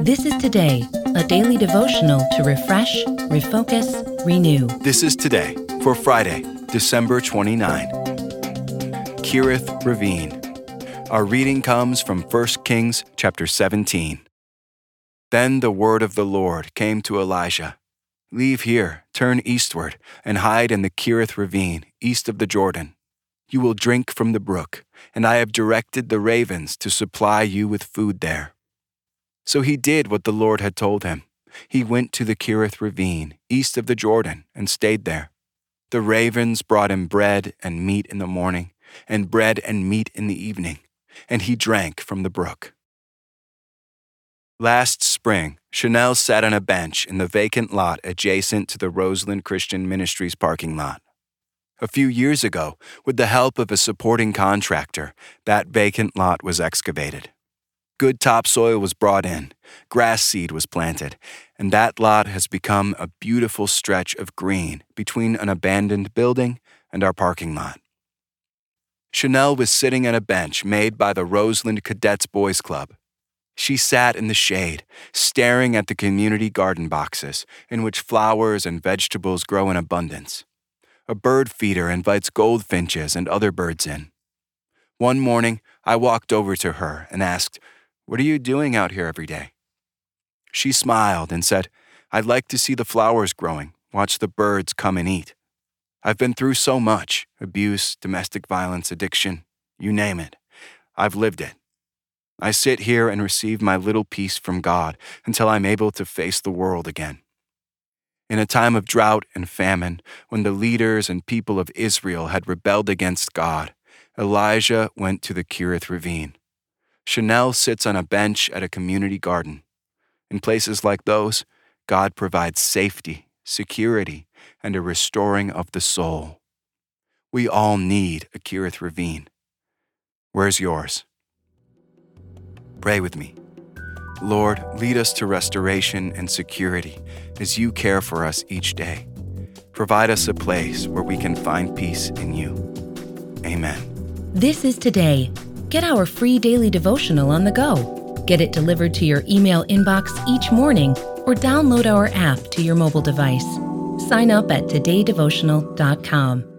This is Today, a daily devotional to refresh, refocus, renew. This is today for Friday, December 29. Kerith Ravine. Our reading comes from 1 Kings chapter 17. Then the word of the Lord came to Elijah Leave here, turn eastward, and hide in the Kerith Ravine, east of the Jordan. You will drink from the brook, and I have directed the ravens to supply you with food there. So he did what the Lord had told him. He went to the Kerith ravine, east of the Jordan, and stayed there. The ravens brought him bread and meat in the morning, and bread and meat in the evening, and he drank from the brook. Last spring, Chanell sat on a bench in the vacant lot adjacent to the Roseland Christian Ministries parking lot. A few years ago, with the help of a supporting contractor, that vacant lot was excavated. Good topsoil was brought in, grass seed was planted, and that lot has become a beautiful stretch of green between an abandoned building and our parking lot. Chanell was sitting on a bench made by the Roseland Cadets Boys Club. She sat in the shade, staring at the community garden boxes in which flowers and vegetables grow in abundance. A bird feeder invites goldfinches and other birds in. One morning, I walked over to her and asked, what are you doing out here every day? She smiled and said, I'd like to see the flowers growing, watch the birds come and eat. I've been through so much abuse, domestic violence, addiction, you name it. I've lived it. I sit here and receive my little peace from God until I'm able to face the world again. In a time of drought and famine, when the leaders and people of Israel had rebelled against God, Elijah went to the Kerith ravine. Chanell sits on a bench at a community garden. In places like those, God provides safety, security, and a restoring of the soul. We all need a Kerith Ravine. Where's yours? Pray with me. Lord, lead us to restoration and security as you care for us each day. Provide us a place where we can find peace in you. Amen. This is Today Get our free daily devotional on the go. Get it delivered to your email inbox each morning or download our app to your mobile device. Sign up at todaydevotional.com.